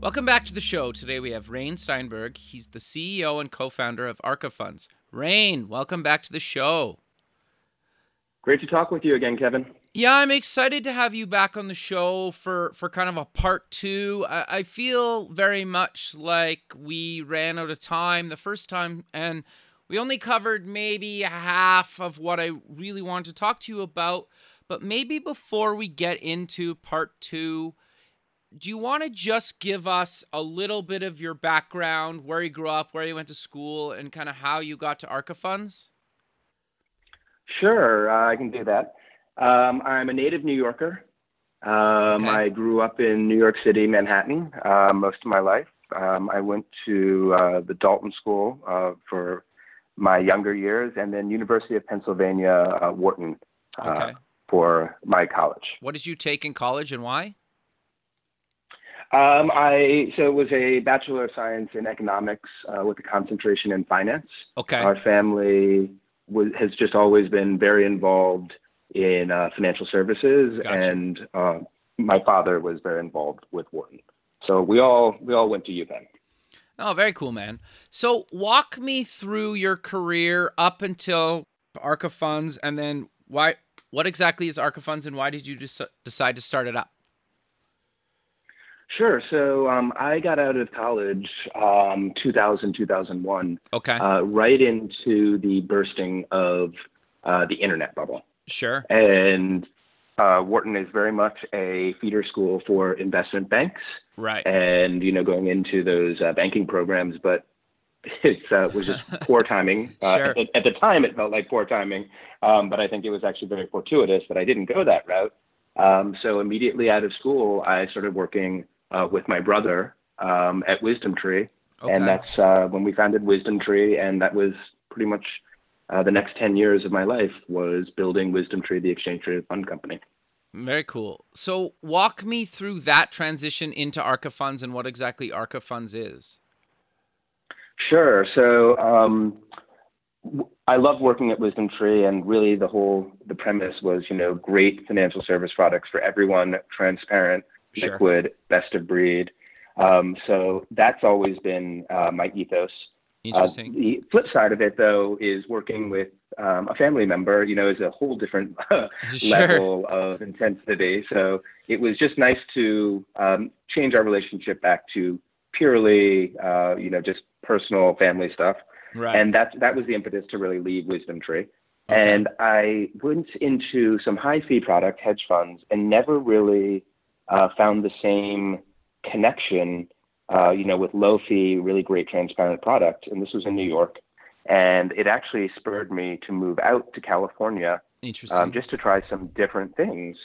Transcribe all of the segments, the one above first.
Welcome back to the show. Today we have Rayne Steinberg. He's the CEO and co-founder of Arca Funds. Rayne, welcome back to the show. Great to talk with you again, Kevin. Yeah, I'm excited to have you back on the show for for kind of a part two. I, I feel very much like we ran out of time the first time, and we only covered maybe half of what I really wanted to talk to you about. But maybe before we get into part two, do you want to just give us a little bit of your background, where you grew up, where you went to school, and kind of how you got to Arca Funds? Sure, uh, I can do that. Um, I'm a native New Yorker. Um, Okay. I grew up in New York City, Manhattan, uh, most of my life. Um, I went to uh, the Dalton School uh, for my younger years, and then University of Pennsylvania, uh, Wharton, uh, Okay. for my college. What did you take in college and why? Um, I so it was a Bachelor of Science in Economics uh, with a concentration in finance. Okay. Our family was, has just always been very involved in uh, financial services, Gotcha. and uh, my father was very involved with Wharton. So we all we all went to UPenn. Oh, very cool, man. So walk me through your career up until Arca Funds, and then why? What exactly is Arca Funds, and why did you just decide to start it up? Sure. So um, I got out of college um, 2000 2001, Okay. uh, right into the bursting of uh, the internet bubble. sure. and uh, Wharton is very much a feeder school for investment banks, Right. and you know going into those uh, banking programs, but it uh, was just poor timing. Uh, Sure. at, at the time, it felt like poor timing, um, but I think it was actually very fortuitous that I didn't go that route. Um, so immediately out of school, I started working uh, with my brother um, at WisdomTree, Okay. and that's uh, when we founded WisdomTree, and that was pretty much uh, the next 10 years of my life was building WisdomTree, the exchange traded fund company. Very cool. So walk me through that transition into Arca Funds and what exactly Arca Funds is. Sure. So um, I love working at Wisdom Tree, and really the whole the premise was, you know, great financial service products for everyone, transparent, Sure. liquid, best of breed. Um, so that's always been uh, my ethos. Uh, Interesting. the flip side of it, though, is working with um, a family member. You know, is a whole different Sure. level of intensity. So it was just nice to um, change our relationship back to purely, uh, you know, just personal family stuff. right. And that's that was the impetus to really leave WisdomTree. Okay. And I went into some high fee product hedge funds and never really uh, found the same connection, uh, you know, with low fee, really great transparent product. And this was in New York. And it actually spurred me to move out to California um, just to try some different things.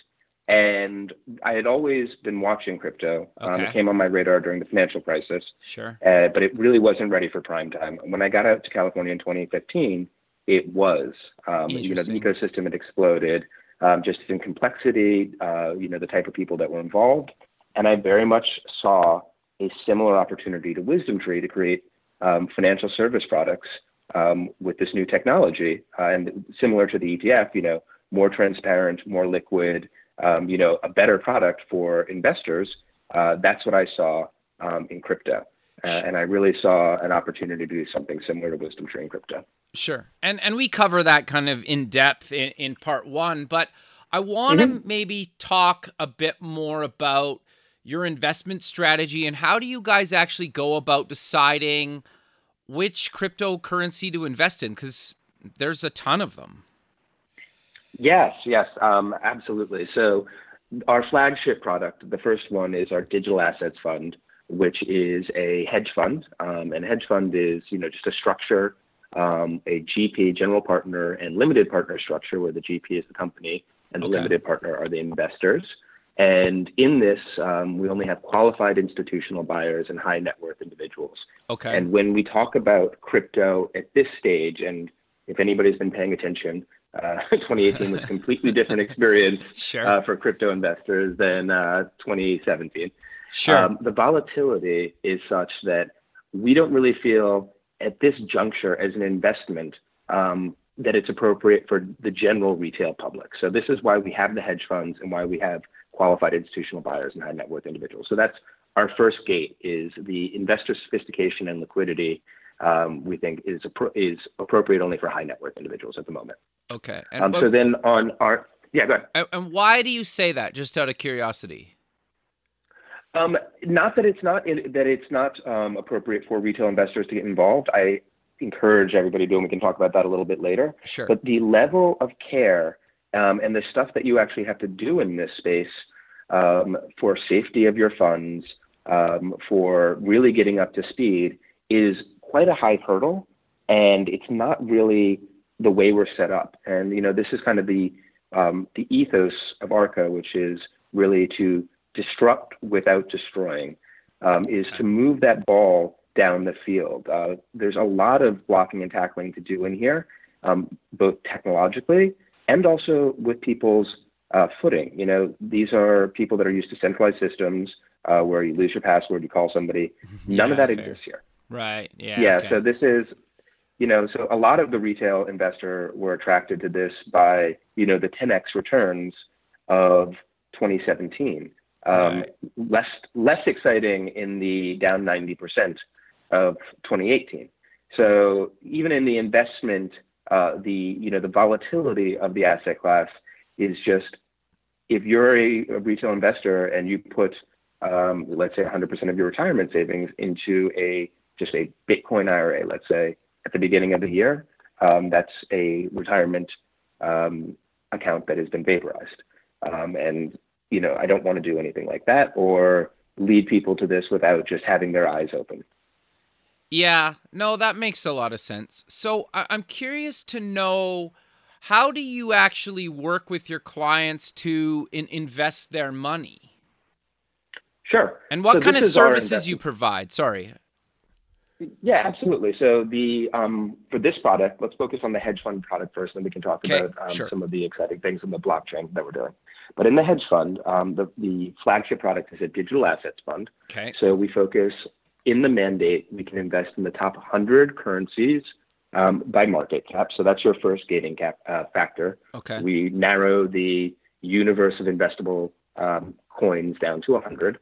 And I had always been watching crypto. Um, it came on my radar during the financial crisis sure. uh, but it really wasn't ready for prime time. When I got out to California in 2015, it was. Um, you know, the ecosystem had exploded, um, just in complexity. Uh, you know, the type of people that were involved, and I very much saw a similar opportunity to WisdomTree to create um, financial service products um, with this new technology, uh, and similar to the ETF. You know, more transparent, more liquid. Um, you know, a better product for investors. Uh, that's what I saw um, in crypto. Uh, and I really saw an opportunity to do something similar to WisdomTree in crypto. Sure. And and we cover that kind of in depth in, in part one, but I want to maybe talk a bit more about your investment strategy and how do you guys actually go about deciding which cryptocurrency to invest in? Because there's a ton of them. Yes, yes, um, absolutely. So, our flagship product, the first one, is our digital assets fund, which is a hedge fund. Um, and a hedge fund is, you know, just a structure, um, a GP, general partner, and limited partner structure, where the GP is the company and the Okay. limited partner are the investors. And in this, um, we only have qualified institutional buyers and high net worth individuals. Okay. And when we talk about crypto at this stage, and if anybody's been paying attention, uh, 2018 was a completely different experience sure. uh, for crypto investors than uh, 2017. Sure. Um, the volatility is such that we don't really feel at this juncture as an investment um, that it's appropriate for the general retail public. So this is why we have the hedge funds and why we have qualified institutional buyers and high net worth individuals. So that's our first gate is the investor sophistication and liquidity. Um, we think is appro- is appropriate only for high net worth individuals at the moment. okay. Um, so then on our yeah, go ahead. and, and why do you say that? Just out of curiosity. Um, not that it's not in, that it's not um, appropriate for retail investors to get involved. I encourage everybody to, and we can talk about that a little bit later. Sure. But the level of care um, and the stuff that you actually have to do in this space um, for safety of your funds, um, for really getting up to speed, is quite a high hurdle, and it's not really the way we're set up. And you know, this is kind of the um, the ethos of ARCA, which is really to disrupt without destroying, um, is to move that ball down the field. Uh, there's a lot of blocking and tackling to do in here, um, both technologically and also with people's uh, footing. You know, these are people that are used to centralized systems uh, where you lose your password, you call somebody. None of Yeah, that fair. exists here. Right. Yeah. Yeah, okay. so this is, you know, so a lot of the retail investor were attracted to this by, you know, the 10x returns of 2017. Um, Right. Less less exciting in the down 90% of 2018. So even in the investment, uh, the you know the volatility of the asset class is just if you're a, a retail investor and you put um, let's say 100% of your retirement savings into a just a Bitcoin IRA, let's say at the beginning of the year, um, that's a retirement um, account that has been vaporized. Um, and you know, I don't want to do anything like that or lead people to this without just having their eyes open. Yeah, no, that makes a lot of sense. So I- I'm curious to know how do you actually work with your clients to in- invest their money, Sure. and what So kind of this is our services you provide? Sorry. Yeah, absolutely. So the um, for this product, let's focus on the hedge fund product first, and we can talk Okay, about um, sure. some of the exciting things in the blockchain that we're doing. But in the hedge fund, um, the, the flagship product is a digital assets fund. Okay. So we focus in the mandate. We can invest in the top 100 currencies um, by market cap. So that's your first gating cap uh, factor. Okay. We narrow the universe of investable um, coins down to 100.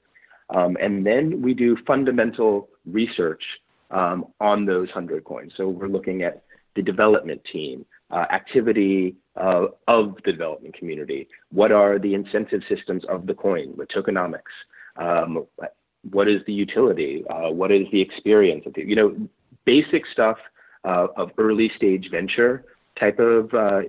Um, and then we do fundamental research um, on those 100 coins. So we're looking at the development team, uh, activity uh, of the development community. What are the incentive systems of the coin with tokenomics? Um, what is the utility? Uh, what is the experience? Of the, you know, basic stuff uh, of early stage venture type of uh,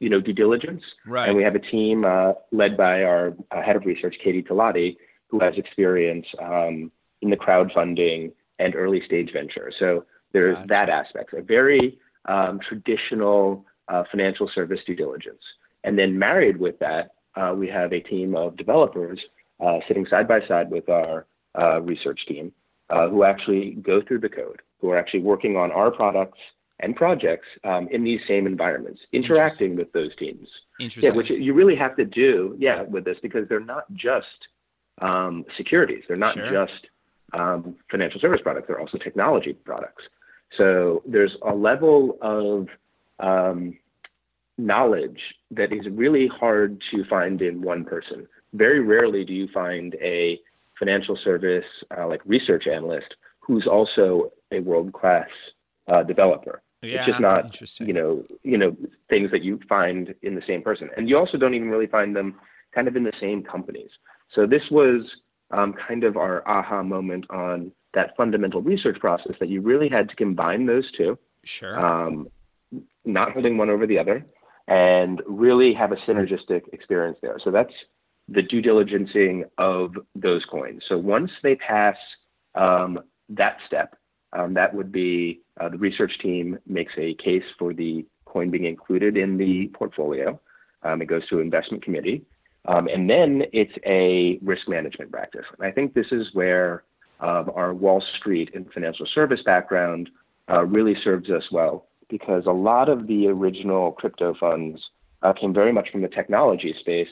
you know due diligence. Right. And we have a team uh, led by our uh, head of research, Katie Talati, who has experience um, in the crowdfunding and early stage venture. So there's Gotcha. that aspect, a very um, traditional uh, financial service due diligence. And then married with that, uh, we have a team of developers uh, sitting side by side with our uh, research team uh, who actually go through the code, who are actually working on our products and projects um, in these same environments, interacting with those teams. Interesting. Yeah, which you really have to do, yeah, with this because they're not just um, securities. They're not Sure. just um, financial service products. They're also technology products. So there's a level of um, knowledge that is really hard to find in one person. Very rarely do you find a financial service uh, like research analyst who's also a world-class uh, developer. yeah. it's just not you know you know things that you find in the same person and you also don't even really find them kind of in the same companies so this was um, kind of our aha moment on that fundamental research process that you really had to combine those two Sure. um, not holding one over the other and really have a synergistic experience there so that's the due diligencing of those coins so once they pass um, that step um, that would be uh, the research team makes a case for the coin being included in the portfolio. Um, it goes to investment committee. Um, and then it's a risk management practice. And I think this is where um, our Wall Street and financial service background uh, really serves us well because a lot of the original crypto funds uh, came very much from the technology space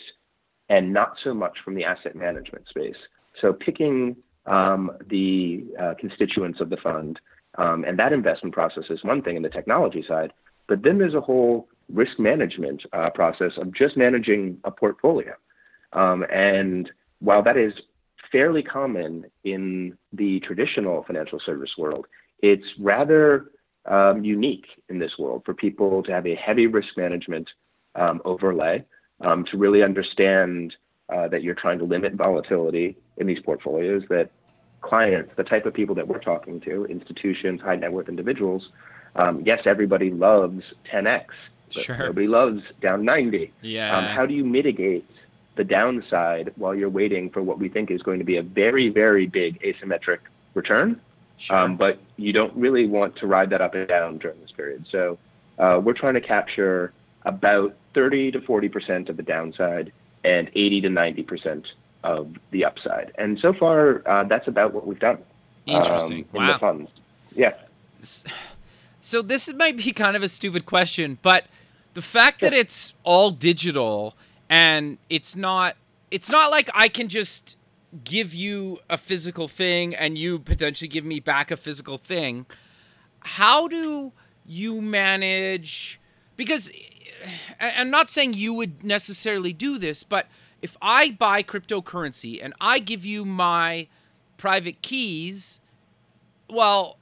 and not so much from the asset management space. So picking um, the uh, constituents of the fund um, and that investment process is one thing in the technology side, but then there's a whole risk management uh, process of just managing a portfolio. Um, and while that is fairly common in the traditional financial service world, it's rather um, unique in this world for people to have a heavy risk management um, overlay um, to really understand uh, that you're trying to limit volatility in these portfolios, that clients, the type of people that we're talking to, institutions, high net worth individuals, um, yes, everybody loves 10x, but Sure. nobody loves down 90. Yeah. Um, how do you mitigate the downside while you're waiting for what we think is going to be a very, very big asymmetric return? Sure. Um, but you don't really want to ride that up and down during this period. So uh, we're trying to capture about 30 to 40 percent of the downside and 80 to 90 percent of the upside. And so far, uh, that's about what we've done. um, in Wow. the funds. Yeah. So this might be kind of a stupid question, but the fact that it's all digital and it's not it's not like I can just give you a physical thing and you potentially give me back a physical thing. How do you manage because I'm not saying you would necessarily do this, but if I buy cryptocurrency and I give you my private keys, well,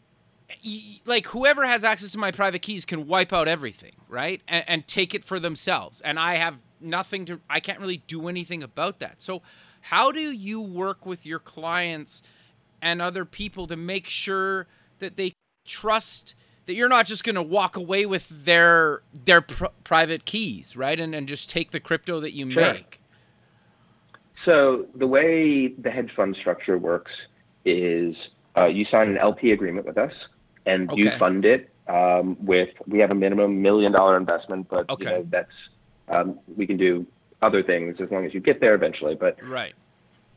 like whoever has access to my private keys can wipe out everything, right? And, and take it for themselves. And I have nothing to, I can't really do anything about that. So, how do you work with your clients and other people to make sure that they trust that you're not just going to walk away with their their pr- private keys, right? And and just take the crypto that you Sure. make. So the way the hedge fund structure works is uh, you sign an LP agreement with us, and you fund it um, with. We have a minimum million dollar investment, but Okay. you know, that's um, we can do other things as long as you get there eventually. But Right.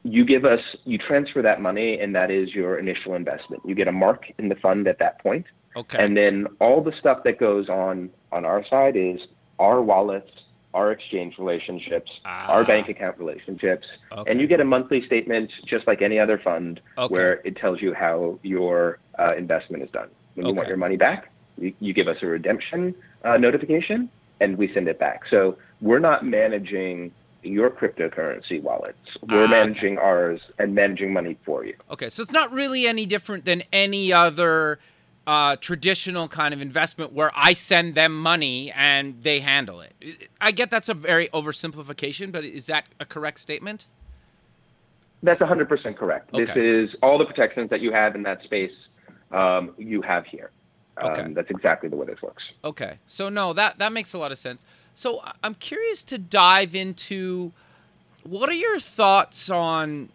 you give us, you transfer that money, and that is your initial investment. You get a mark in the fund at that point, Okay. and then all the stuff that goes on on our side is our wallets, our exchange relationships, Ah. our bank account relationships, Okay. and you get a monthly statement just like any other fund Okay. where it tells you how your uh, investment is done. When you want your money back, you, you give us a redemption uh, notification, and we send it back. So we're not managing your cryptocurrency wallets. We're Ah, okay. managing ours and managing money for you. Okay, so it's not really any different than any other uh, traditional kind of investment where I send them money and they handle it. I get that's a very oversimplification, but is that a correct statement? That's 100% correct. This is all the protections that you have in that space, um, you have here. Um, Okay. That's exactly the way this works. Okay, so no, that that makes a lot of sense. So I'm curious to dive into what are your thoughts on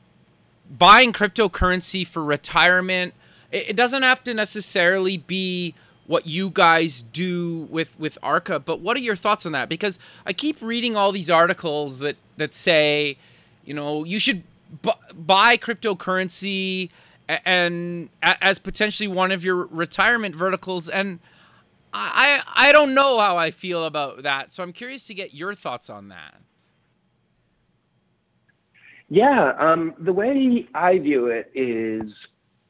buying cryptocurrency for retirement? It, it doesn't have to necessarily be what you guys do with with Arca, but what are your thoughts on that? Because I keep reading all these articles that that say, you know, you should bu- buy cryptocurrency and as potentially one of your retirement verticals and I, I don't know how I feel about that, so I'm curious to get your thoughts on that. Yeah, um, the way I view it is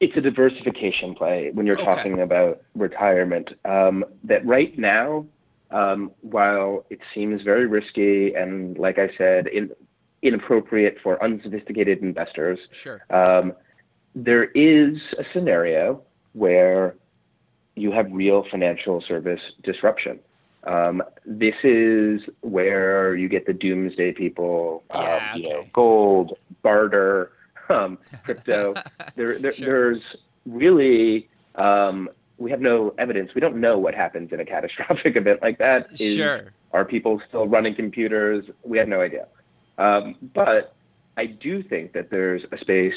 it's a diversification play when you're Okay. talking about retirement. Um, that right now, um, while it seems very risky and, like I said, in, inappropriate for unsophisticated investors, Sure. There is a scenario where you have real financial service disruption. Um, this is where you get the doomsday people, um, Yeah, you know, gold, barter, um, crypto. there, there, Sure. There's really, um, we have no evidence. We don't know what happens in a catastrophic event like that. Is- Sure. are people still running computers? We have no idea. Um, but I do think that there's a space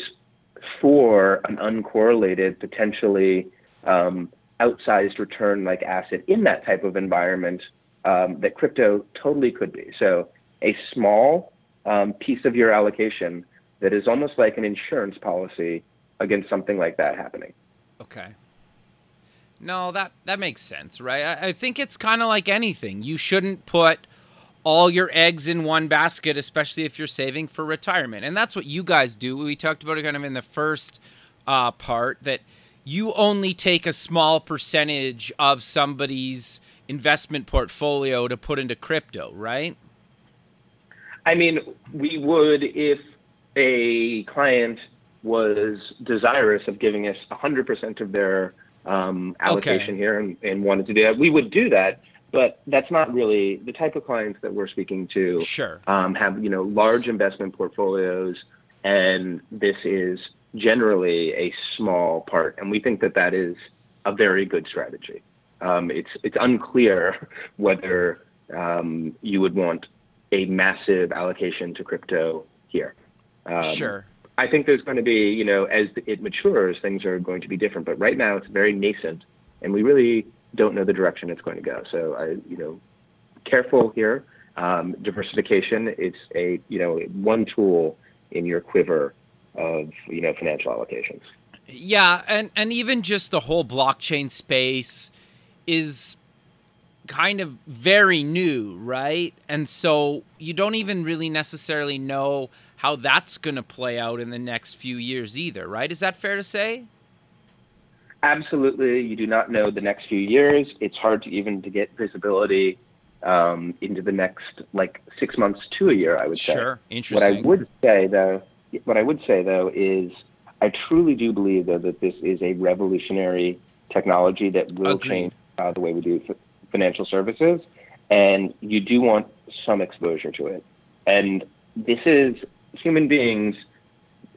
for an uncorrelated, potentially um, outsized return like asset in that type of environment um, that crypto totally could be. So a small um, piece of your allocation that is almost like an insurance policy against something like that happening. Okay. No, that that makes sense, right? I, I think it's kind of like anything. You shouldn't put all your eggs in one basket, especially if you're saving for retirement. And that's what you guys do. We talked about it kind of in the first uh, part that you only take a small percentage of somebody's investment portfolio to put into crypto, right? I mean, we would if a client was desirous of giving us 100% of their um, allocation okay. here and, and wanted to do that, we would do that but that's not really the type of clients that we're speaking to. Sure. Um, have you know large investment portfolios, and this is generally a small part, and we think that that is a very good strategy. Um, it's it's unclear whether um, you would want a massive allocation to crypto here. Um, sure. I think there's going to be, you know, as it matures, things are going to be different. But right now, it's very nascent, and we really don't know the direction it's going to go. So I, you know, careful here. Um, diversification, it's a, you know, one tool in your quiver of, you know, financial allocations. Yeah, and and even just the whole blockchain space is kind of very new, right? And so you don't even really necessarily know how that's going to play out in the next few years either, right? Is that fair to say? Absolutely. You do not know the next few years. It's hard to even to get visibility um, into the next like six months to a year i would say. Sure. Interesting what i would say though what i would say though is i truly do believe though that this is a revolutionary technology that will Agreed. change uh, the way we do f- financial services and you do want some exposure to it. And this is human beings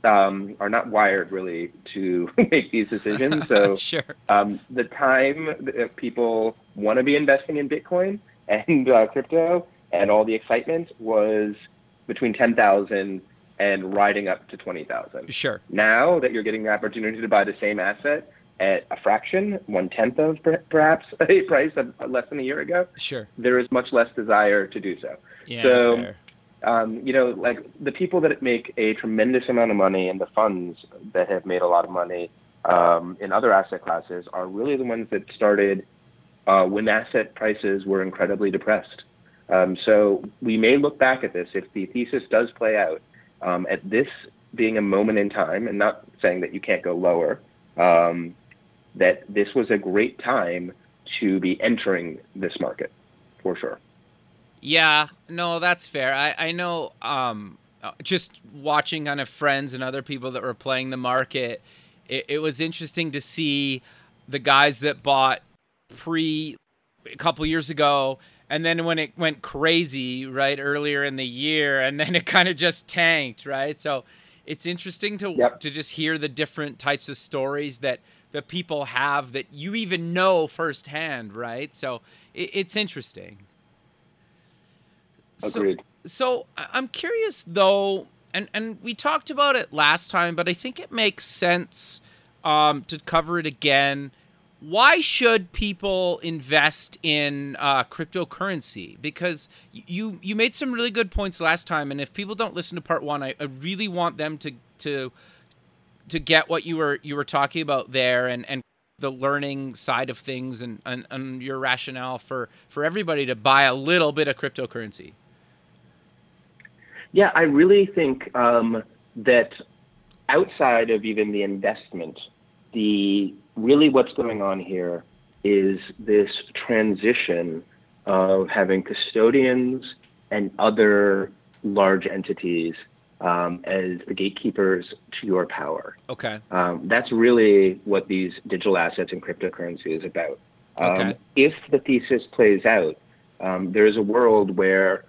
um, are not wired really to make these decisions. So sure. um, the time that people want to be investing in Bitcoin and uh, crypto and all the excitement was between 10,000 and riding up to 20,000. Sure. Now that you're getting the opportunity to buy the same asset at a fraction, one tenth of perhaps a price of less than a year ago, sure. there is much less desire to do so. Yeah, so fair um, you know, like the people that make a tremendous amount of money and the funds that have made a lot of money um, in other asset classes are really the ones that started uh, when asset prices were incredibly depressed. Um, so we may look back at this if the thesis does play out um, at this being a moment in time, and not saying that you can't go lower, um, that this was a great time to be entering this market for sure. Yeah, no, that's fair. I I know. Um, uh, just watching kind of friends and other people that were playing the market, it, it was interesting to see the guys that bought pre a couple years ago and then when it went crazy right earlier in the year and then it kind of just tanked right so it's interesting to yep. to just hear the different types of stories that the people have that you even know firsthand right so it, it's interesting Agreed. So, so I'm curious though, and and we talked about it last time, but I think it makes sense um, to cover it again. Why should people invest in uh, cryptocurrency? Because you you made some really good points last time, and if people don't listen to part one, I, I really want them to to to get what you were you were talking about there, and and the learning side of things, and, and and your rationale for for everybody to buy a little bit of cryptocurrency. Yeah, I really think um, that outside of even the investment, the really what's going on here is this transition of having custodians and other large entities um, as the gatekeepers to your power. Okay. Um, that's really what these digital assets and cryptocurrency is about. Um, okay. If the thesis plays out, um, there is a world where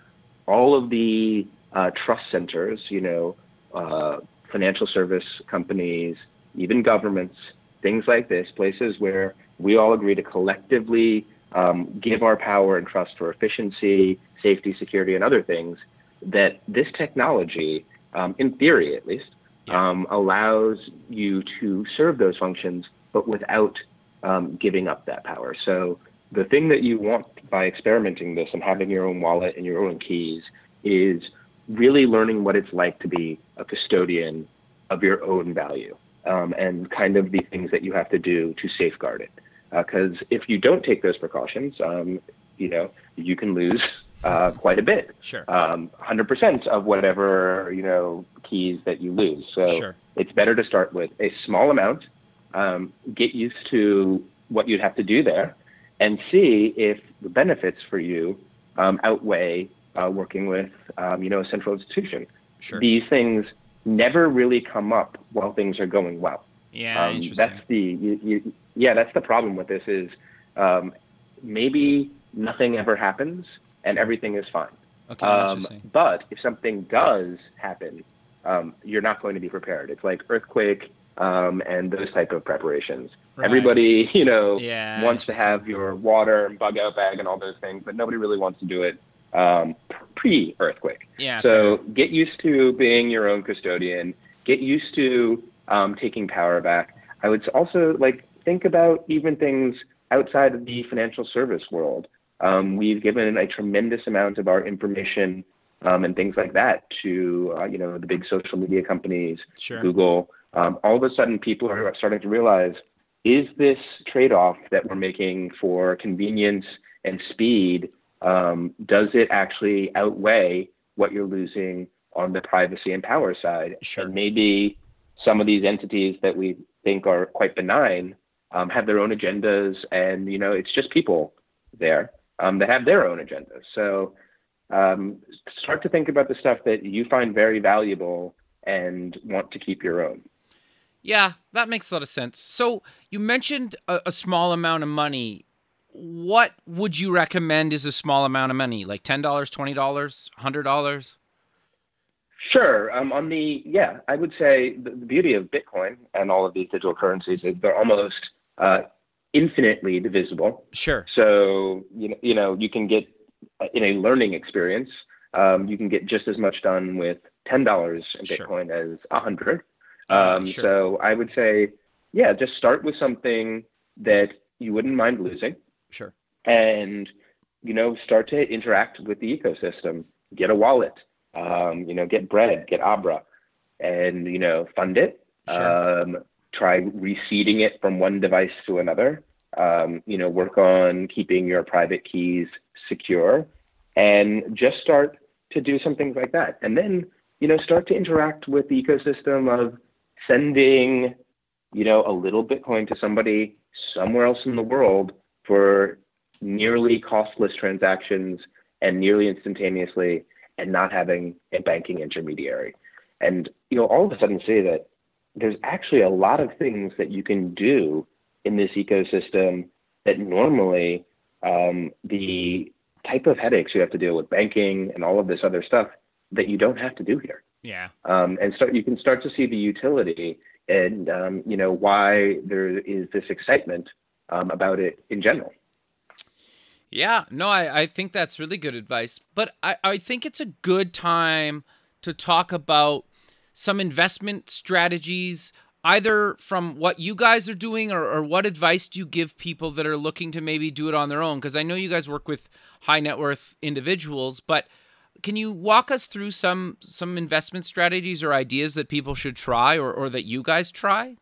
all of the uh, trust centers, you know, uh, financial service companies, even governments, things like this, places where we all agree to collectively um, give our power and trust for efficiency, safety, security, and other things, that this technology, um, in theory at least, um, allows you to serve those functions, but without um, giving up that power. So the thing that you want by experimenting this and having your own wallet and your own keys is really learning what it's like to be a custodian of your own value um, and kind of the things that you have to do to safeguard it. Because uh, if you don't take those precautions, um, you know, you can lose uh, quite a bit. Sure. Um, 100% of whatever, you know, keys that you lose. So sure. it's better to start with a small amount, um, get used to what you'd have to do there, and see if the benefits for you um, outweigh uh, working with, um, you know, a central institution. Sure. These things never really come up while things are going well. Yeah, um, interesting. That's the you, you, yeah, that's the problem with this is um, maybe nothing ever happens and everything is fine. Okay, Um, interesting. but if something does happen, um, you're not going to be prepared. It's like earthquake um, and those type of preparations. Right. Everybody, you know, Yeah, wants to have your water and bug out bag and all those things, but nobody really wants to do it um, pre earthquake. Yeah. So fair. get used to being your own custodian. Get used to um, taking power back. I would also like think about even things outside of the financial service world. Um, we've given a tremendous amount of our information um, and things like that to uh, you know the big social media companies, Sure. Google. Um, all of a sudden, people are starting to realize: is this trade-off that we're making for convenience and speed? Um, does it actually outweigh what you're losing on the privacy and power side? Sure. And maybe some of these entities that we think are quite benign um, have their own agendas, and you know it's just people there um, that have their own agendas. So um, start to think about the stuff that you find very valuable and want to keep your own. Yeah, that makes a lot of sense. So you mentioned a, a small amount of money. What would you recommend is a small amount of money? Like ten dollars, twenty dollars, hundred dollars? Sure. Um, on the yeah, I would say the, the beauty of Bitcoin and all of these digital currencies is they're almost uh, infinitely divisible. Sure. So you know, you know, you can get uh, in a learning experience, um, you can get just as much done with ten dollars in Sure. Bitcoin as a hundred. Uh, Um, sure. So I would say, yeah, just start with something that you wouldn't mind losing, Sure. and you know, start to interact with the ecosystem. Get a wallet, um, you know, get bread, get Abra, and you know, fund it. Sure. Um, try reseeding it from one device to another. Um, you know, work on keeping your private keys secure, and just start to do some things like that. And then, you know, start to interact with the ecosystem of sending, you know, a little Bitcoin to somebody somewhere else in the world for nearly costless transactions and nearly instantaneously and not having a banking intermediary. And you'll all of a sudden see that there's actually a lot of things that you can do in this ecosystem that normally um, the type of headaches you have to deal with banking and all of this other stuff that you don't have to do here. Yeah. Um, and start you can start to see the utility and um, you know why there is this excitement um, about it in general. Yeah, no, I, I think that's really good advice. But I, I think it's a good time to talk about some investment strategies, either from what you guys are doing or, or what advice do you give people that are looking to maybe do it on their own? Because I know you guys work with high net worth individuals, but can you walk us through some some investment strategies or ideas that people should try or, or that you guys try?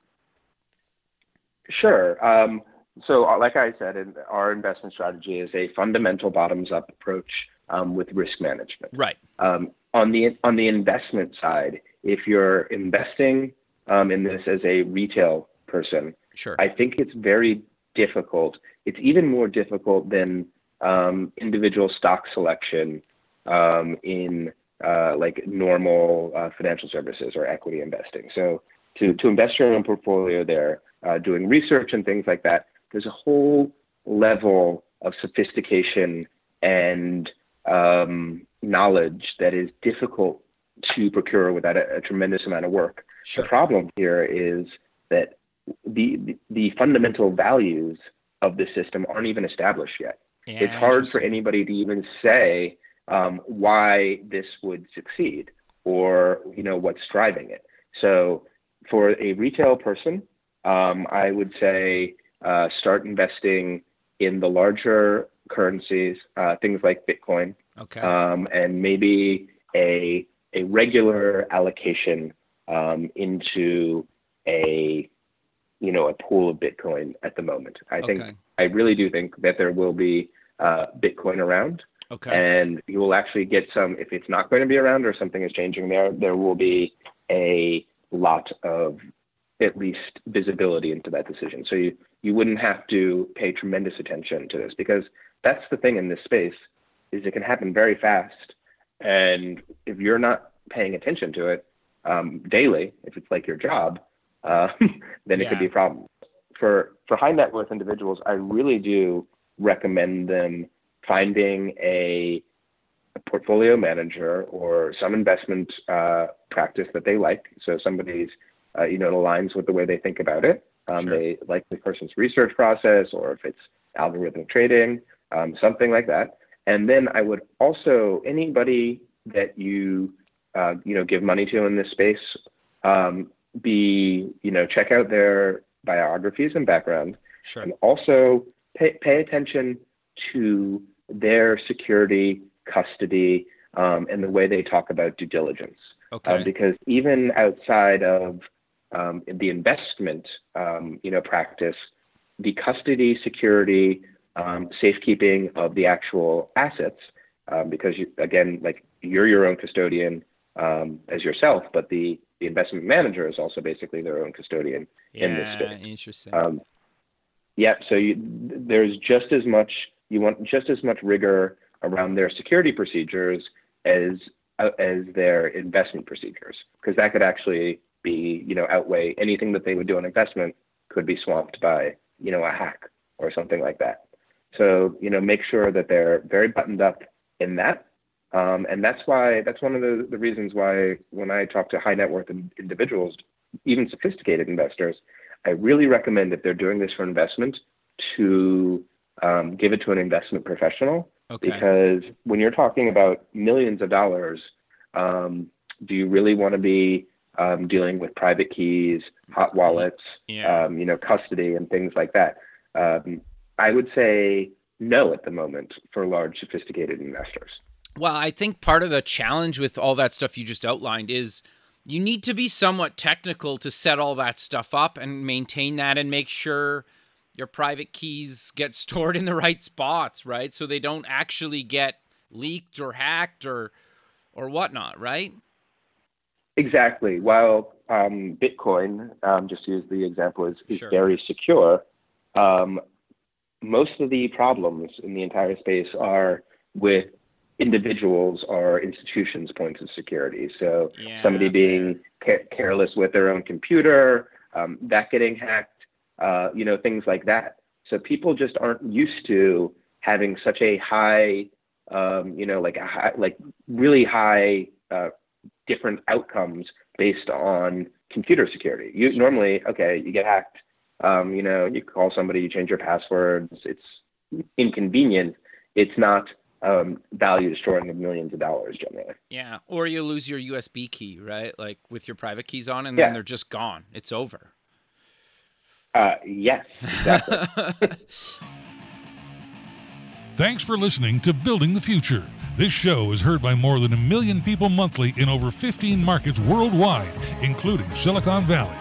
Sure. Um, so, uh, like I said, in, our investment strategy is a fundamental bottoms-up approach um, with risk management. Right. Um, on the on the investment side, if you're investing um, in this as a retail person, Sure. I think it's very difficult. It's even more difficult than um, individual stock selection um, in uh, like normal uh, financial services or equity investing. So to, to invest your own portfolio there, uh, doing research and things like that, there's a whole level of sophistication and um, knowledge that is difficult to procure without a, a tremendous amount of work. sure. The problem here is that the, the the fundamental values of the system aren't even established yet. Yeah, it's hard for anybody to even say um, why this would succeed or you know what's driving it. So for a retail person, um, I would say uh, start investing in the larger currencies, uh, things like Bitcoin, Okay. um, and maybe a a regular allocation um, into a you know a pool of Bitcoin at the moment. I think Okay. I really do think that there will be uh, Bitcoin around, Okay. and you will actually get some. If it's not going to be around or something is changing there, there will be a lot of at least visibility into that decision. So you you wouldn't have to pay tremendous attention to this because that's the thing in this space is it can happen very fast, and if you're not paying attention to it um, daily, if it's like your job, uh, then it could be a problem. For for high net worth individuals, I really do recommend them finding a, a portfolio manager or some investment uh, practice that they like. So somebody's uh, you know it aligns with the way they think about it. Um, Sure. They like the person's research process, or if it's algorithmic trading, um, something like that. And then I would also anybody that you uh, you know give money to in this space, um, be you know check out their biographies and background, sure. and also pay pay attention to their security, custody, um, and the way they talk about due diligence. Okay. Um, because even outside of um, the investment, um, you know, practice, the custody, security, um, safekeeping of the actual assets, um, because you, again, like you're your own custodian um, as yourself, but the, the investment manager is also basically their own custodian in this yeah. space. Interesting. Um, yeah, so you, there's just as much you want just as much rigor around their security procedures as uh, as their investment procedures, because that could actually be you know outweigh anything that they would do on investment could be swamped by you know a hack or something like that. So you know make sure that they're very buttoned up in that. Um, and that's why that's one of the, the reasons why when I talk to high net worth individuals, even sophisticated investors, I really recommend if they're doing this for investment to um, give it to an investment professional okay. because when you're talking about millions of dollars, um, do you really want to be um, dealing with private keys, hot wallets, yeah. um, you know, custody and things like that? Um, I would say no at the moment for large sophisticated investors. Well, I think part of the challenge with all that stuff you just outlined is you need to be somewhat technical to set all that stuff up and maintain that and make sure your private keys get stored in the right spots, right? So they don't actually get leaked or hacked or or whatnot, right? Exactly. While um, Bitcoin, um, just to use the example, is, is Sure. very secure, um, most of the problems in the entire space are with individuals or institutions' points of security. So Yeah, somebody being ca- careless with their own computer, um, that getting hacked, uh, you know, things like that. So people just aren't used to having such a high, um, you know, like a high, like really high uh, different outcomes based on computer security. You normally, okay, you get hacked. Um, you know, you call somebody, you change your passwords. It's inconvenient. It's not um, value destroying of millions of dollars generally. Yeah, or you lose your USB key, right? Like with your private keys on and Yeah. then they're just gone. It's over. Uh, yes, exactly. Thanks for listening to Building the Future. This show is heard by more than a million people monthly in over 15 markets worldwide, including Silicon Valley.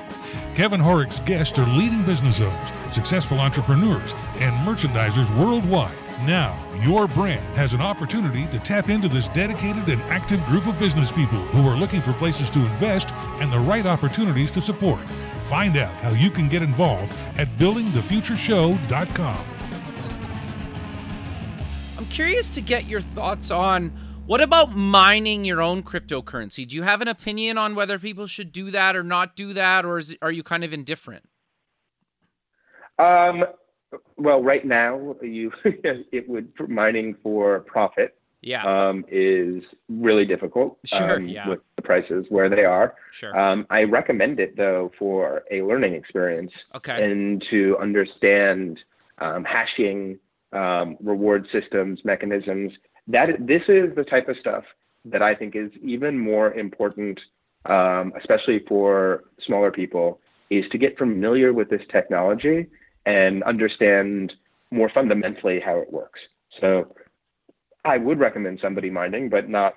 Kevin Horek's guests are leading business owners, successful entrepreneurs, and merchandisers worldwide. Now, your brand has an opportunity to tap into this dedicated and active group of business people who are looking for places to invest and the right opportunities to support. Find out how you can get involved at buildingthefutureshow.com. I'm curious to get your thoughts on what about mining your own cryptocurrency? Do you have an opinion on whether people should do that or not do that, or is, are you kind of indifferent? Um, well, right now, you it would mining for profit Yeah, um, is really difficult. Sure, um, yeah. With the prices where they are, sure. um, I recommend it though for a learning experience okay. and to understand um, hashing, um, reward systems, mechanisms. That this is the type of stuff that I think is even more important, um, especially for smaller people, is to get familiar with this technology and understand more fundamentally how it works. So I would recommend somebody mining, but not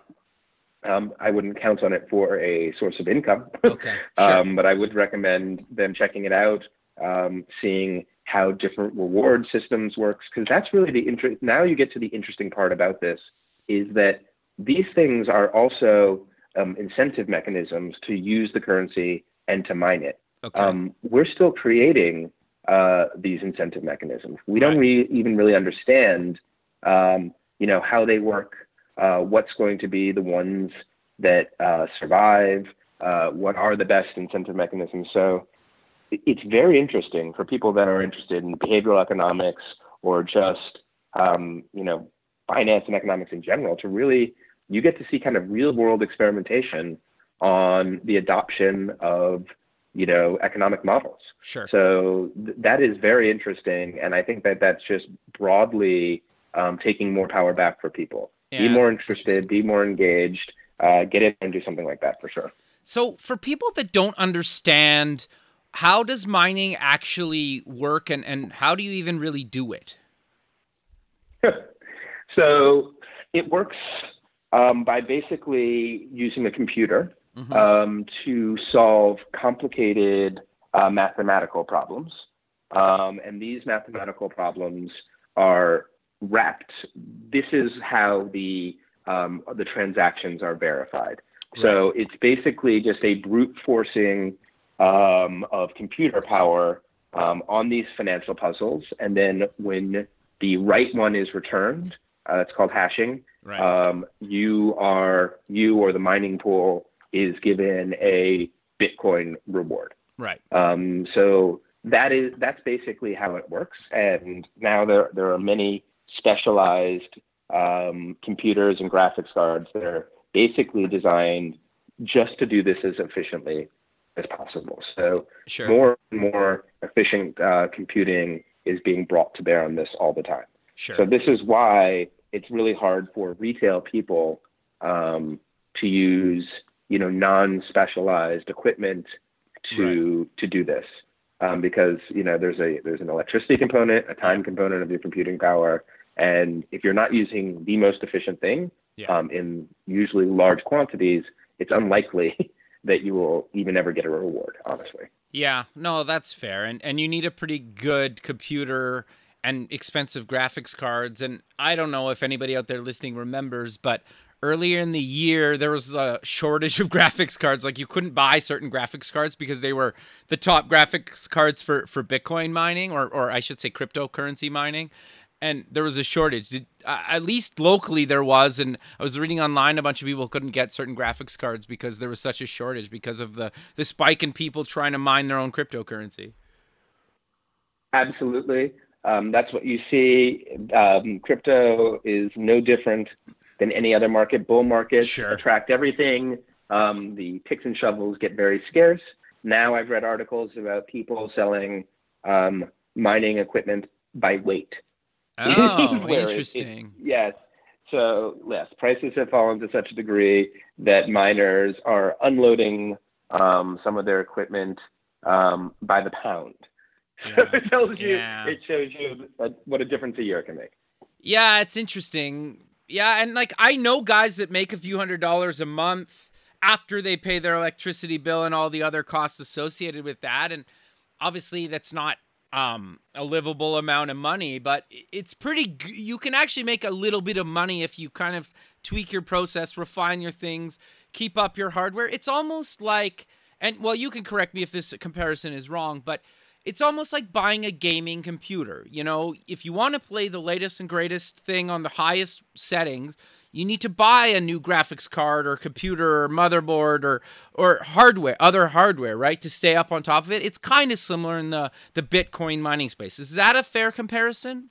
Um, I wouldn't count on it for a source of income, Okay. Sure. um, but I would recommend them checking it out, um, seeing how different reward systems works, because that's really the interest. Now you get to the interesting part about this is that these things are also um, incentive mechanisms to use the currency and to mine it. okay. Um, we're still creating uh, these incentive mechanisms. We don't re- even really understand, um, you know, how they work, uh, what's going to be the ones that uh, survive, uh, what are the best incentive mechanisms. So it's very interesting for people that are interested in behavioral economics or just, um, you know, finance and economics in general to really, you get to see kind of real world experimentation on the adoption of you know economic models. Sure. so th- that is very interesting and i think that that's just broadly um, taking more power back for people. Be more interested be more engaged uh, get in and do something like that for sure. So, for people that don't understand, how does mining actually work and, and how do you even really do it? so it works um, by basically using a computer Mhm. um, to solve complicated uh, mathematical problems. Um, and these mathematical problems are wrapped. This is how the um, the transactions are verified. So it's basically just a brute forcing um, of computer power um, on these financial puzzles, and then when the right one is returned, uh, that's called hashing. Right. Um, you are you or the mining pool is given a Bitcoin reward. right. Um, so that is that's basically how it works. And now there there are many specialized um, computers and graphics cards that are basically designed just to do this as efficiently as possible. So Sure. more and more efficient uh, computing is being brought to bear on this all the time. Sure. So this is why it's really hard for retail people um, to use, you know, non-specialized equipment to to do this, um, because you know there's a there's an electricity component, a time component of your computing power, and if you're not using the most efficient thing Yeah. um, in usually large quantities, it's unlikely that you will even ever get a reward. Honestly. Yeah, no, that's fair. And and you need a pretty good computer and expensive graphics cards. And I don't know if anybody out there listening remembers, but earlier in the year there was a shortage of graphics cards. Like you couldn't buy certain graphics cards because they were the top graphics cards for for Bitcoin mining, or or I should say cryptocurrency mining. And there was a shortage. Did, uh, at least locally there was, and I was reading online a bunch of people couldn't get certain graphics cards because there was such a shortage because of the the spike in people trying to mine their own cryptocurrency. Absolutely. Um, that's what you see. Um, crypto is no different than any other market. Bull markets Sure. attract everything. Um, the picks and shovels get very scarce. Now I've read articles about people selling um, mining equipment by weight. Oh, Where it- interesting. yes. So yes, prices have fallen to such a degree that miners are unloading um, some of their equipment um, by the pound. So it tells you, Yeah. it shows you that- what a difference a year can make. Yeah, it's interesting. Yeah, and like I know guys that make a few hundred dollars a month after they pay their electricity bill and all the other costs associated with that and obviously that's not um a livable amount of money, but it's pretty you can actually make a little bit of money if you kind of tweak your process, refine your things, keep up your hardware. It's almost like and well, you can correct me if this comparison is wrong, but it's almost like buying a gaming computer. You know, if you want to play the latest and greatest thing on the highest settings, you need to buy a new graphics card or computer or motherboard or or hardware, other hardware, right, to stay up on top of it. It's kind of similar in the the Bitcoin mining space. Is that a fair comparison?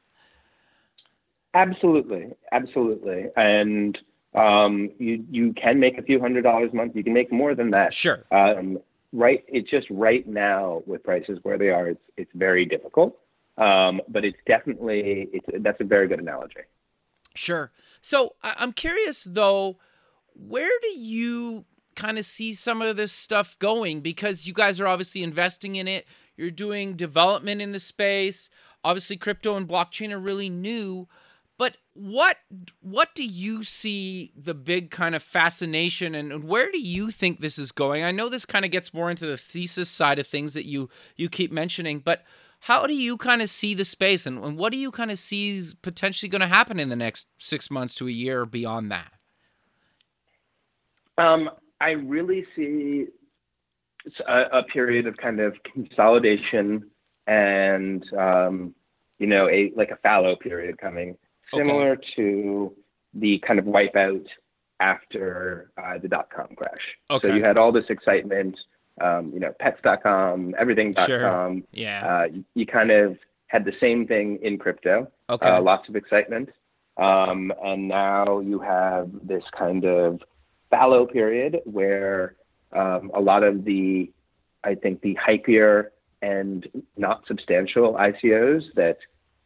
Absolutely, absolutely, and um, you you can make a few hundred dollars a month. You can make more than that. Sure. Um, right, it's just right now with prices where they are, it's it's very difficult. Um, but it's definitely it's that's a very good analogy. Sure. So I- I'm curious though, where do you kind of see some of this stuff going? Because you guys are obviously investing in it. You're doing development in the space. Obviously, crypto and blockchain are really new. But what what do you see the big kind of fascination and where do you think this is going? I know this kind of gets more into the thesis side of things that you you keep mentioning, but how do you kind of see the space and, and what do you kind of see is potentially going to happen in the next six months to a year or beyond that? Um, I really see a, a, period of kind of consolidation and um, you know a like a fallow period coming, similar okay. to the kind of wipeout after uh, the dot com crash. Okay. So you had all this excitement um, you know, pets.com, everything.com. Sure. Yeah. Uh, you, you, kind of had the same thing in crypto. Okay. Uh, lots of excitement. Um, and now you have this kind of fallow period where um, a lot of the, I think, the hypier and not substantial ICOs that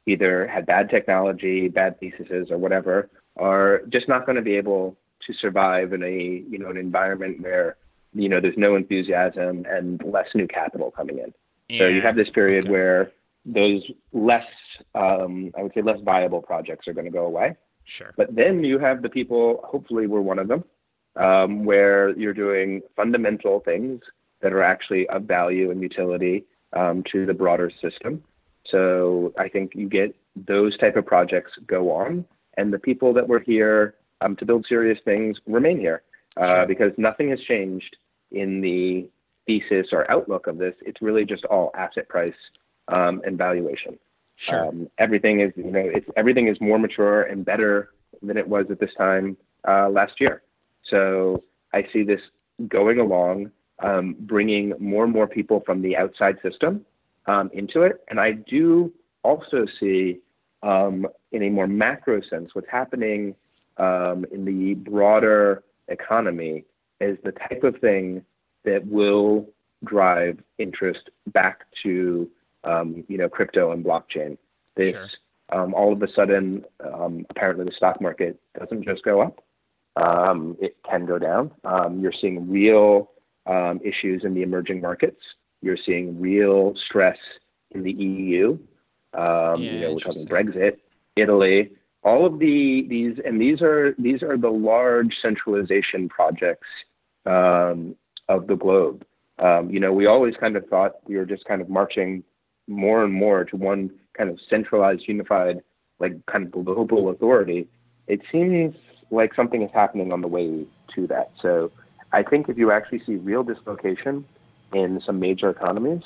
either had bad technology, bad theses, or whatever, are just not going to be able to survive in a you know an environment where you know, there's no enthusiasm and less new capital coming in. Yeah. So you have this period okay. where those less, um, I would say, less viable projects are going to go away. Sure. But then you have the people, hopefully, we're one of them, um, where you're doing fundamental things that are actually of value and utility um, to the broader system. So I think you get those type of projects go on, and the people that were here um, to build serious things remain here uh, sure. because nothing has changed in the thesis or outlook of this. It's really just all asset price um, and valuation. Sure. Um, everything is, you know, it's everything is more mature and better than it was at this time uh, last year. So I see this going along, um, bringing more and more people from the outside system um, into it, and I do also see, um, in a more macro sense, what's happening um, in the broader economy is the type of thing that will drive interest back to um, you know crypto and blockchain. This sure. um, all of a sudden, um, apparently, the stock market doesn't just go up; um, it can go down. Um, you're seeing real um, issues in the emerging markets. You're seeing real stress in the EU. Yeah, you know, we're talking Brexit, Italy all of the these and these are these are the large centralization projects um, of the globe. Um, you know, we always kind of thought we were just kind of marching more and more to one kind of centralized, unified, like kind of global authority. It seems like something is happening on the way to that. So I think if you actually see real dislocation in some major economies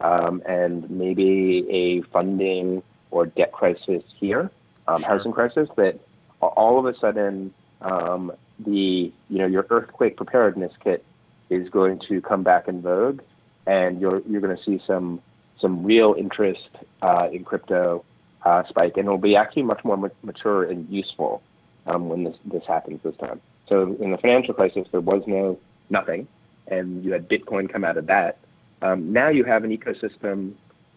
um, and maybe a funding or debt crisis here, um, housing crisis, that all of a sudden um, the you know your earthquake preparedness kit is going to come back in vogue, and you're you're going to see some some real interest uh, in crypto uh, spike, and it'll be actually much more ma- mature and useful um, when this this happens this time. So in the financial crisis, there was no nothing, and you had Bitcoin come out of that. Um, now you have an ecosystem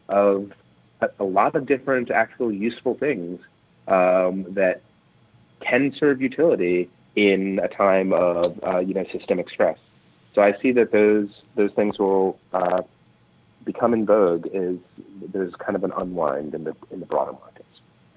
of a, a lot of different actual useful things um, that can serve utility in a time of uh, you know systemic stress. So I see that those those things will uh, become in vogue. Is there's kind of an unwind in the in the broader markets.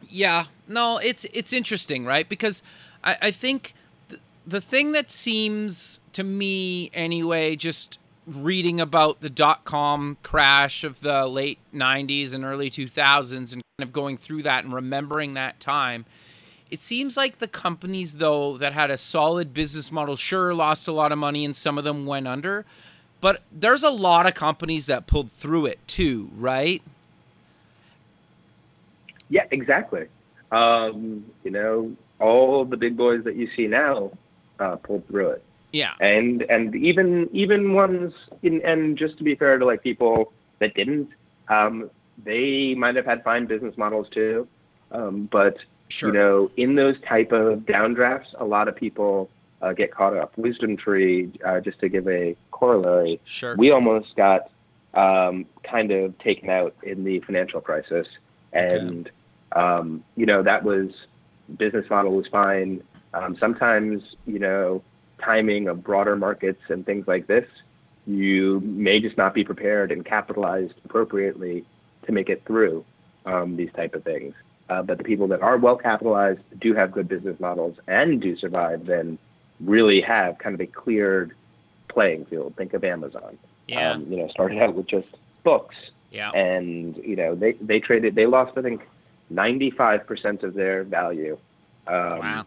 Yeah, no, it's it's interesting, right? Because I, I think th- the thing that seems to me anyway, just reading about the dot com crash of the late 90s and early 2000s and kind of going through that and remembering that time it seems like the companies, though, that had a solid business model, sure, lost a lot of money and some of them went under, but there's a lot of companies that pulled through it too, right? Yeah, exactly. Um, you know, all the big boys that you see now uh, pulled through it. Yeah. And and even even ones in, and just to be fair to like people that didn't, um, they might have had fine business models too. Um, but Sure. You know, in those type of downdrafts, a lot of people uh, get caught up. WisdomTree, uh, just to give a corollary, sure. we almost got um, kind of taken out in the financial crisis, and okay. um, you know that was business model was fine. Um, sometimes you know timing of broader markets and things like this, you may just not be prepared and capitalized appropriately to make it through um, these type of things. Uh, but the people that are well capitalized, do have good business models, and do survive, then really have kind of a cleared playing field. Think of Amazon. Yeah. Um, you know, started out with just books, Yeah. and you know they they traded. They lost, I think, ninety five percent of their value. Um, Wow.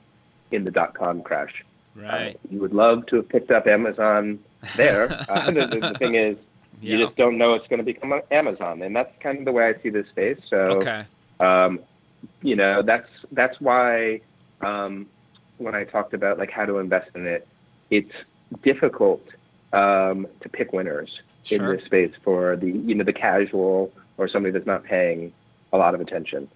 In the dot com crash. Right. Uh, you would love to have picked up Amazon there. Uh, the, the, the thing is, you just don't know it's going to become Amazon, and that's kind of the way I see this space. So, Okay. um, you know, that's that's why um, when I talked about like how to invest in it, it's difficult um, to pick winners in this space for the you know the casual or somebody that's not paying a lot of attention.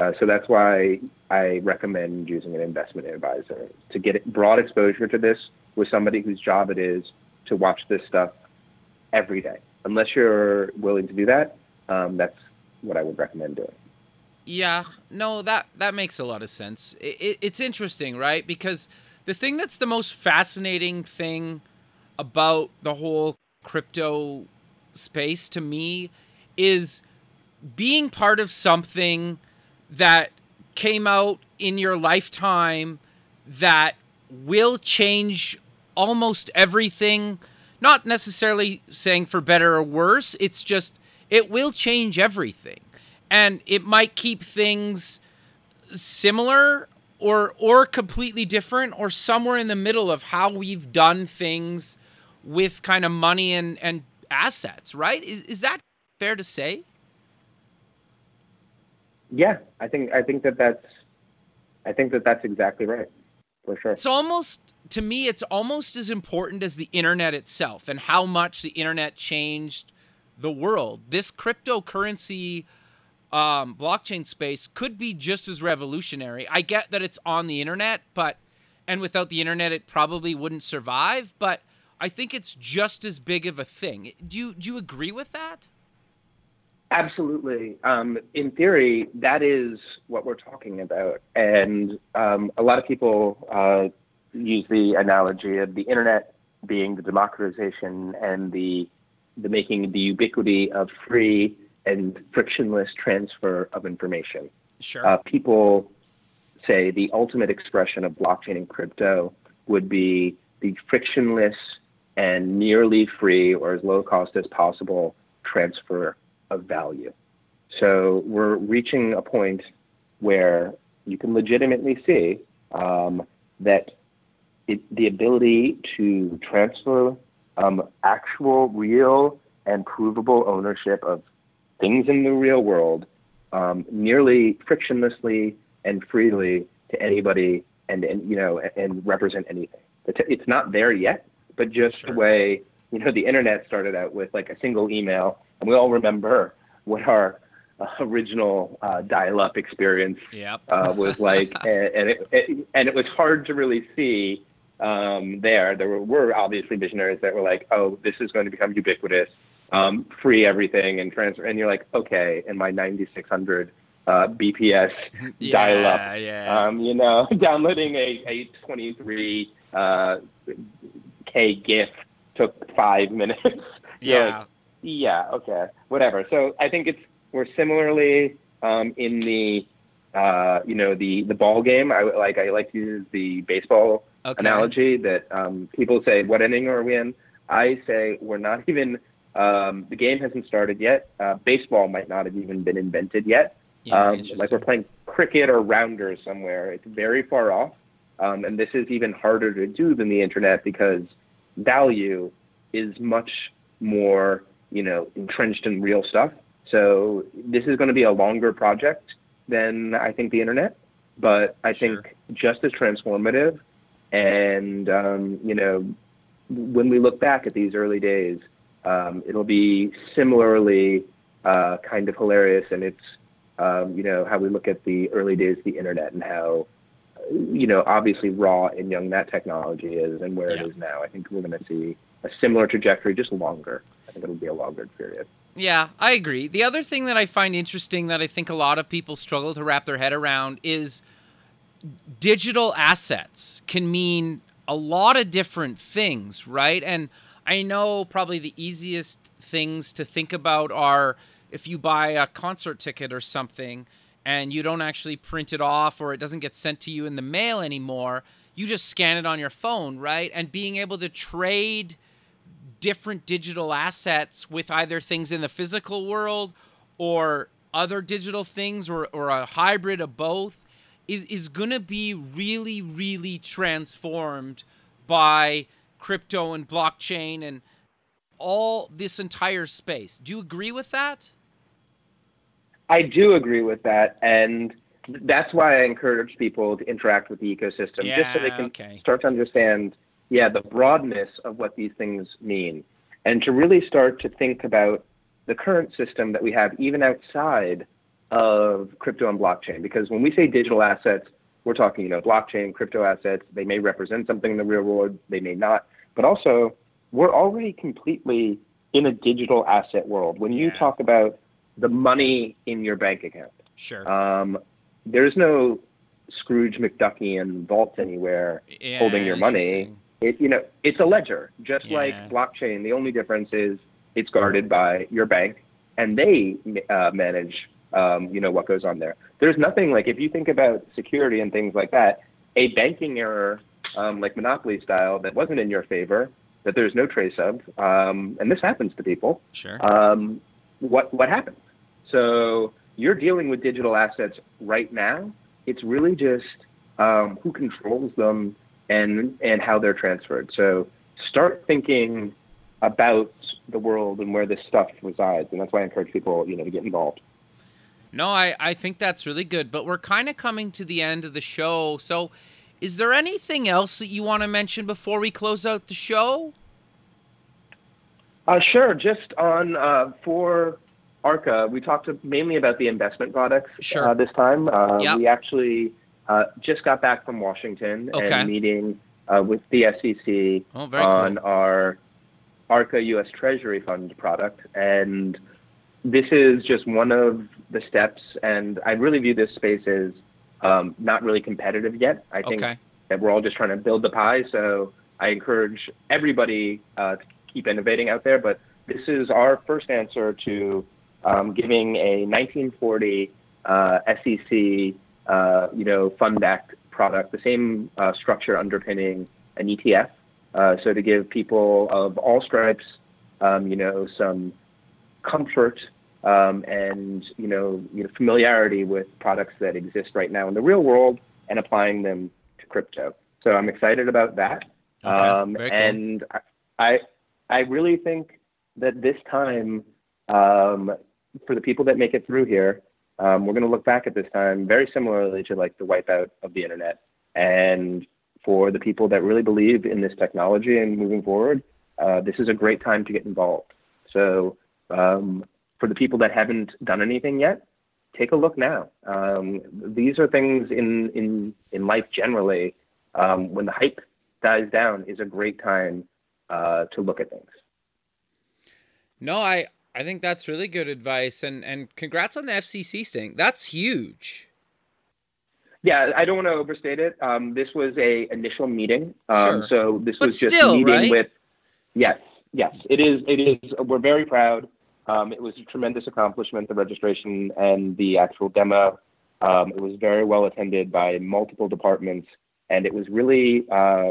Uh, so that's why I recommend using an investment advisor to get broad exposure to this with somebody whose job it is to watch this stuff every day. Unless you're willing to do that, um, that's what I would recommend doing. Yeah, no, that that makes a lot of sense. It, it, it's interesting, right? Because the thing that's the most fascinating thing about the whole crypto space to me is being part of something that came out in your lifetime that will change almost everything. Not necessarily saying for better or worse, it's just it will change everything. And it might keep things similar or or completely different or somewhere in the middle of how we've done things with kind of money and and assets, right? Is is that fair to say? Yeah, I think I think that that's I think that that's exactly right, for sure. It's almost to me it's almost as important as the internet itself and how much the internet changed the world. This cryptocurrency um, blockchain space could be just as revolutionary. I get that it's on the internet, but and without the internet it probably wouldn't survive, but I think it's just as big of a thing. Do you do you agree with that? Absolutely. Um, in theory, that is what we're talking about. And um, a lot of people uh, use the analogy of the internet being the democratization and the the making the ubiquity of free and frictionless transfer of information. Sure. Uh, people say the ultimate expression of blockchain and crypto would be the frictionless and nearly free or as low cost as possible transfer of value. So we're reaching a point where you can legitimately see um, that it, the ability to transfer um, actual, real, and provable ownership of things in the real world um, nearly frictionlessly and freely to anybody and, and you know and represent anything. It's- not there yet, but just Sure. the way you know the internet started out with like a single email, and we all remember what our uh, original uh, dial-up experience yep. uh, was like, and, and it, it and it was hard to really see um, there. There were, were obviously visionaries that were like, oh, this is going to become ubiquitous, um, free everything and transfer. And you're like, okay, in my 9600 uh, BPS dial up, Yeah, yeah. um, you know, downloading a, a 23 uh, K GIF took five minutes. You're like, yeah. okay, whatever. So I think it's we're similarly um, in the uh, you know the the ball game. I like I like to use the baseball Okay. analogy that um, people say, "What inning are we in?" I say we're not even. Um, the game hasn't started yet. Uh, baseball might not have even been invented yet. Yeah, um, like we're playing cricket or rounders somewhere. It's very far off, um, and this is even harder to do than the internet because value is much more, you know, entrenched in real stuff. So this is going to be a longer project than I think the internet, but I Sure. think just as transformative. And um, you know, when we look back at these early days, um, it'll be similarly uh, kind of hilarious, and it's um, you know how we look at the early days of the internet and how you know obviously raw and young that technology is and where Yeah. it is now. I think we're going to see a similar trajectory, just longer. I think it'll be a longer period. Yeah, I agree. The other thing that I find interesting that I think a lot of people struggle to wrap their head around is digital assets can mean a lot of different things, right? And I know probably the easiest things to think about are if you buy a concert ticket or something and you don't actually print it off or it doesn't get sent to you in the mail anymore. You just scan it on your phone, right? And being able to trade different digital assets with either things in the physical world or other digital things or, or a hybrid of both is, is going to be really, really transformed by crypto and blockchain and all this entire space. Do you agree with that? I do agree with that. And that's why I encourage people to interact with the ecosystem yeah, just so they can okay. start to understand, yeah, the broadness of what these things mean and to really start to think about the current system that we have even outside of crypto and blockchain. Because when we say digital assets, we're talking, you know, blockchain, crypto assets. They may represent something in the real world, they may not. But also, we're already completely in a digital asset world. When you Yeah. talk about the money in your bank account, Sure. um, there's no Scrooge McDuckian vault anywhere Yeah, holding your money. It, you know, it's a ledger, just Yeah. like blockchain. The only difference is it's guarded by your bank, and they uh, manage, um, you know, what goes on there. There's nothing like if you think about security and things like that, a banking error, um, like Monopoly style, that wasn't in your favor, that there's no trace of, um, and this happens to people Sure. um, what what happens. So you're dealing with digital assets right now. It's really just um, who controls them and and how they're transferred. So start thinking about the world and where this stuff resides, and that's why I encourage people, you know, to get involved. No, I, I think that's really good, but we're kind of coming to the end of the show. So, is there anything else that you want to mention before we close out the show? Uh, sure. Just on uh, for ARCA, we talked mainly about the investment products Sure. uh, this time. Uh, Yep. We actually uh, just got back from Washington Okay. and meeting uh, with the SEC Oh, on cool. our ARCA U.S. Treasury Fund product, and this is just one of the steps. And I really view this space as um, not really competitive yet. I think Okay. that we're all just trying to build the pie. So I encourage everybody uh, to keep innovating out there. But this is our first answer to um, giving a 1940 uh, SEC, uh, you know, fund back product, the same uh, structure underpinning an ETF. Uh, so to give people of all stripes, um, you know, some comfort um, and you know, you know, familiarity with products that exist right now in the real world and applying them to crypto. So I'm excited about that. Okay, Um, cool. and I, I, I really think that this time, um, for the people that make it through here, um, we're going to look back at this time very similarly to like the wipeout of the internet. And for the people that really believe in this technology and moving forward, uh, this is a great time to get involved. So um, for the people that haven't done anything yet, take a look now. Um, these are things in in in life generally. Um, when the hype dies down, is a great time uh, to look at things. No, I I think that's really good advice, and and congrats on the FCC thing. That's huge. Yeah, I don't want to overstate it. Um, this was a initial meeting, um, Sure. so this But was just still, meeting right? with. Yes, yes, it is. It is. We're very proud. Um, it was a tremendous accomplishment, the registration and the actual demo. Um, it was very well attended by multiple departments, and it was really, uh,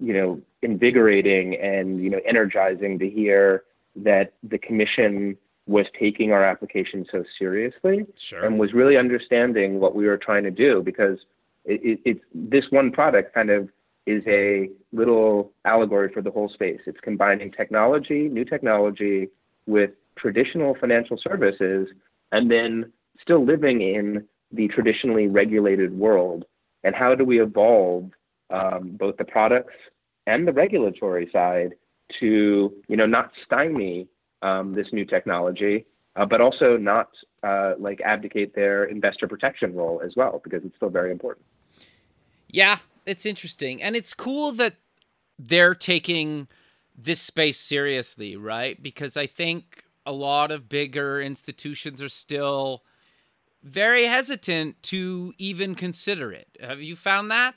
you know, invigorating and you know energizing to hear that the commission was taking our application so seriously Sure. and was really understanding what we were trying to do because it, it, it's this one product kind of is a little allegory for the whole space. It's combining technology, new technology, with traditional financial services, and then still living in the traditionally regulated world. And how do we evolve um, both the products and the regulatory side to, you know, not stymie um, this new technology, uh, but also not uh, like abdicate their investor protection role as well, because it's still very important. Yeah, it's interesting. And it's cool that they're taking this space seriously, right? Because I think a lot of bigger institutions are still very hesitant to even consider it. Have you found that?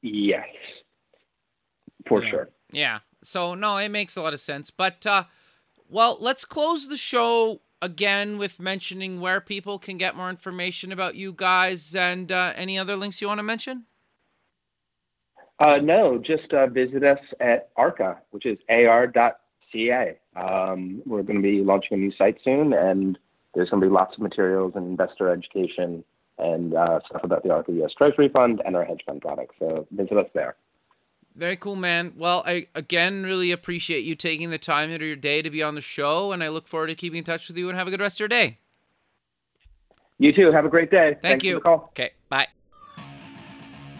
Yes, for Yeah. sure. Yeah. So no, it makes a lot of sense. But uh well, let's close the show again with mentioning where people can get more information about you guys and uh, any other links you want to mention? Uh, no, just uh, visit us at ARCA, which is ar.ca. Um, we're going to be launching a new site soon, and there's going to be lots of materials and investor education and uh, stuff about the ARCA US Treasury Fund and our hedge fund products. So visit us there. Very cool, man. Well, I again really appreciate you taking the time out of your day to be on the show, and I look forward to keeping in touch with you and have a good rest of your day. You too. Have a great day. Thank Thanks you. For the call. Okay, bye.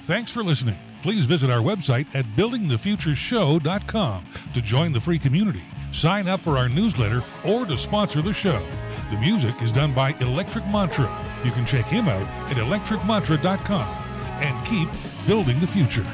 Thanks for listening. Please visit our website at buildingthefutureshow.com to join the free community, sign up for our newsletter, or to sponsor the show. The music is done by Electric Mantra. You can check him out at electricmantra.com and keep building the future.